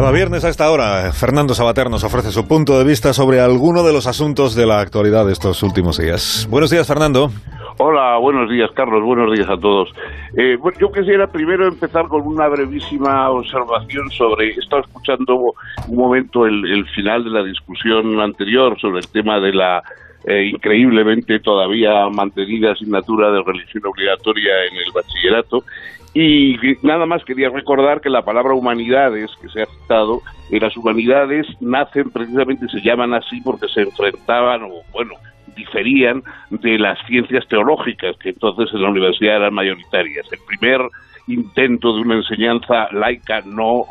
Cada viernes a esta hora, Fernando Sabater nos ofrece su punto de vista sobre alguno de los asuntos de la actualidad de estos últimos días. Buenos días, Fernando. Hola, buenos días, Carlos. Buenos días a todos. Eh, yo quisiera primero empezar con una brevísima observación sobre. He estado escuchando un momento el, final de la discusión anterior sobre el tema de la eh, increíblemente todavía mantenida asignatura de religión obligatoria en el bachillerato y nada más quería recordar que la palabra humanidades que se ha citado, en las humanidades nacen precisamente, se llaman así porque se enfrentaban o, bueno, diferían de las ciencias teológicas que entonces en la universidad eran mayoritarias. El primer intento de una enseñanza laica no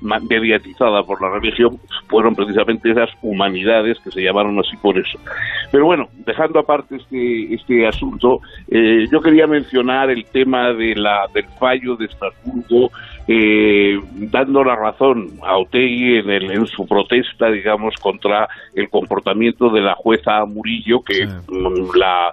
mediatizada por la religión fueron precisamente esas humanidades que se llamaron así por eso. Pero bueno, dejando aparte este, este asunto, eh, yo quería mencionar el tema de la, del fallo de Estrasburgo, eh, dando la razón a Otegi en, en su protesta, digamos, contra el comportamiento de la jueza Murillo, que la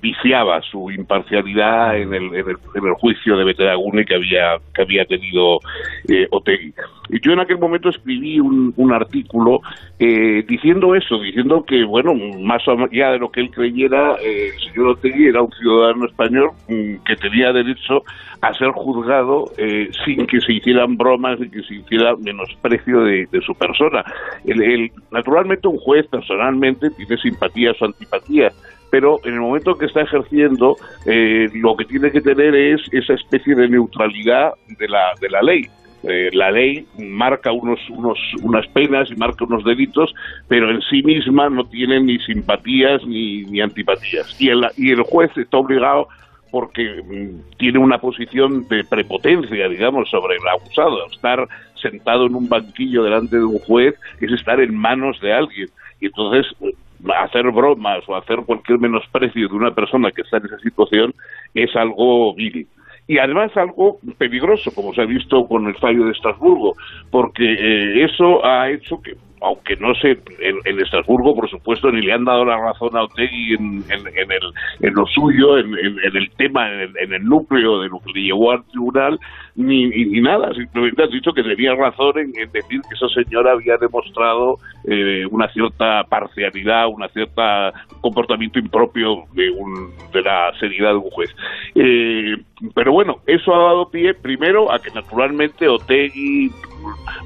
viciaba su imparcialidad en el, en el, juicio de Betelagune que había, que había tenido eh, Otegi. Yo en aquel momento escribí un, un artículo eh, diciendo eso, diciendo que, bueno, más allá de lo que él creyera, eh, el señor Otegui era un ciudadano español mm, que tenía derecho a ser juzgado eh, sin que se hicieran bromas y que se hiciera menosprecio de, su persona. El, naturalmente un juez personalmente tiene simpatías o antipatías, pero en el momento que está ejerciendo eh, lo que tiene que tener es esa especie de neutralidad de la, de la ley. Eh, la ley marca unos, unos, unas penas y marca unos delitos, pero en sí misma no tiene ni simpatías ni, ni antipatías. Y el, y el juez está obligado porque mm, tiene una posición de prepotencia, digamos, sobre el abusado. Estar sentado en un banquillo delante de un juez es estar en manos de alguien. Y entonces mm, hacer bromas o hacer cualquier menosprecio de una persona que está en esa situación es algo vil y además algo peligroso, como se ha visto con el fallo de Estrasburgo, porque eh, eso ha hecho que aunque no sé, en, Estrasburgo, por supuesto, ni le han dado la razón a Otegui en, en lo suyo, en, el tema, en el, núcleo de lo que le llevó al tribunal, ni, ni, nada. Simplemente has dicho que tenía razón en, decir que esa señora había demostrado eh, una cierta parcialidad, una cierta comportamiento impropio de, un, de la seriedad de un juez. Eh, pero bueno, eso ha dado pie primero a que naturalmente Otegui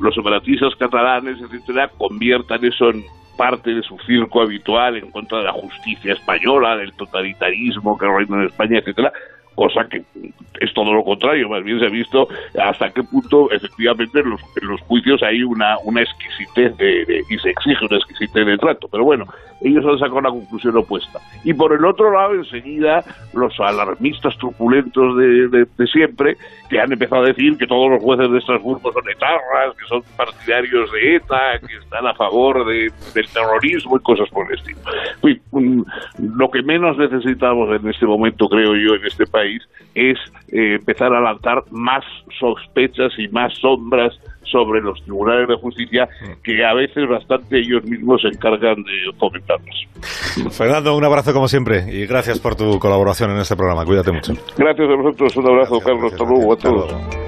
los separatistas catalanes, etcétera, conviertan eso en parte de su circo habitual en contra de la justicia española, del totalitarismo que reina en España, etcétera, cosa que es todo lo contrario, más bien se ha visto hasta qué punto efectivamente en los, juicios hay una, una exquisitez de, y se exige una exquisitez de trato, pero bueno, ellos han sacado la conclusión opuesta. Y por el otro lado, enseguida, los alarmistas truculentos de, de, siempre, que han empezado a decir que todos los jueces de Estrasburgo son etarras, que son partidarios de ETA, que están a favor de, del terrorismo y cosas por el estilo. lo que menos necesitamos en este momento, creo yo, en este país, es eh, empezar a lanzar más sospechas y más sombras sobre los tribunales de justicia que a veces bastante ellos mismos se encargan de fomentarlos. Fernando, un abrazo como siempre y gracias por tu colaboración en este programa. Cuídate mucho. Gracias a vosotros. Un abrazo, Carlos. Hasta luego a todos.